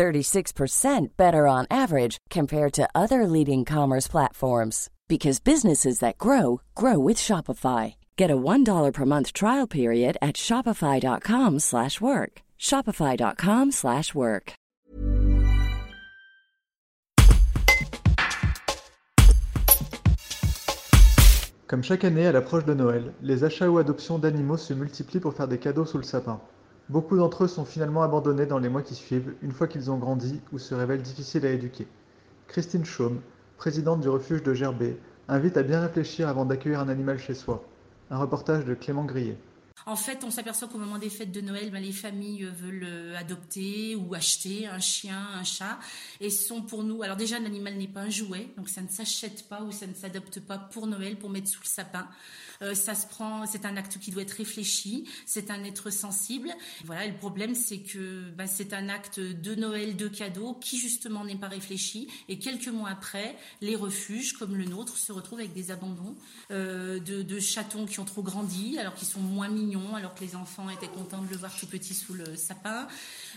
36% better on average compared to other leading commerce platforms because businesses that grow grow with Shopify. Get a $1 per month trial period at shopify.com/work. shopify.com/work. Comme chaque année à l'approche de Noël, les achats ou adoptions d'animaux se multiplient pour faire des cadeaux sous le sapin. Beaucoup d'entre eux sont finalement abandonnés dans les mois qui suivent, une fois qu'ils ont grandi ou se révèlent difficiles à éduquer. Christine Chaume, présidente du refuge de Gerbet, invite à bien réfléchir avant d'accueillir un animal chez soi. Un reportage de Clément Grillet. En fait, on s'aperçoit qu'au moment des fêtes de Noël, ben, les familles veulent euh, adopter ou acheter un chien, un chat, et sont pour nous. Alors déjà, l'animal n'est pas un jouet, donc ça ne s'achète pas ou ça ne s'adopte pas pour Noël, pour mettre sous le sapin. Euh, ça se prend, c'est un acte qui doit être réfléchi, c'est un être sensible. Voilà, le problème, c'est que ben, c'est un acte de Noël, de cadeau, qui justement n'est pas réfléchi. Et quelques mois après, les refuges, comme le nôtre, se retrouvent avec des abandons euh, de, de chatons qui ont trop grandi, alors qu'ils sont moins mignons alors que les enfants étaient contents de le voir tout petit sous le sapin,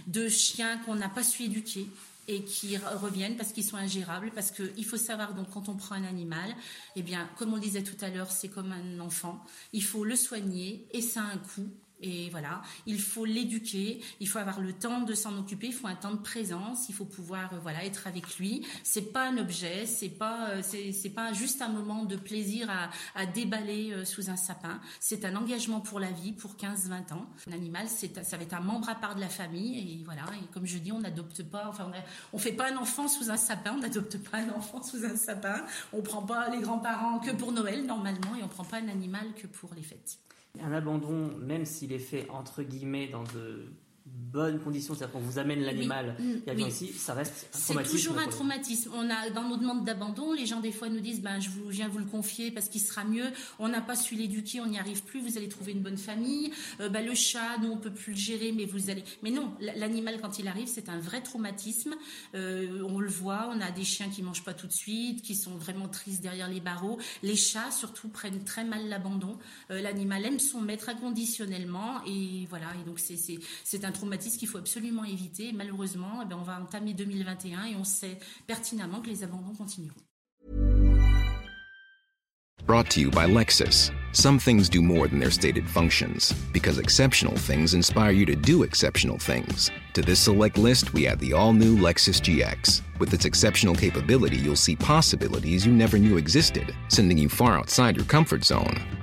de chiens qu'on n'a pas su éduquer et qui reviennent parce qu'ils sont ingérables, parce qu'il faut savoir, donc quand on prend un animal, eh bien, comme on disait tout à l'heure, c'est comme un enfant, il faut le soigner et ça a un coût, et voilà, il faut l'éduquer, il faut avoir le temps de s'en occuper, il faut un temps de présence, il faut pouvoir euh, voilà être avec lui. C'est pas un objet, c'est pas euh, c'est pas juste un moment de plaisir à, à déballer euh, sous un sapin. C'est un engagement pour la vie, pour 15-20 ans. Un animal, c'est ça va être un membre à part de la famille et voilà. Et comme je dis, on n'adopte pas, enfin on, on fait pas un enfant sous un sapin, on n'adopte pas un enfant sous un sapin. On prend pas les grands-parents que pour Noël normalement et on prend pas un animal que pour les fêtes. Un abandon, même s'il est fait entre guillemets dans de bonnes conditions, c'est-à-dire qu'on vous amène l'animal oui, ici, ça reste un C'est toujours un traumatisme. On a dans nos demandes d'abandon, les gens des fois nous disent ben je vous viens vous le confier parce qu'il sera mieux. On n'a pas su l'éduquer, on n'y arrive plus. Vous allez trouver une bonne famille. Euh, ben, le chat, nous on peut plus le gérer, mais vous allez. Mais non, l'animal quand il arrive, c'est un vrai traumatisme. Euh, on le voit. On a des chiens qui mangent pas tout de suite, qui sont vraiment tristes derrière les barreaux. Les chats surtout prennent très mal l'abandon. Euh, l'animal aime son maître inconditionnellement et voilà. Et donc c'est un traumatisme qu'il faut absolument éviter. Malheureusement, eh bien, on va entamer 2021 et on sait pertinemment que les abandons continueront. Brought to you by Lexus. Some things do more than their stated functions, because exceptional things inspire you to do exceptional things. To this select list, we add the all new Lexus GX. With its exceptional capability, you'll see possibilities you never knew existed, sending you far outside your comfort zone.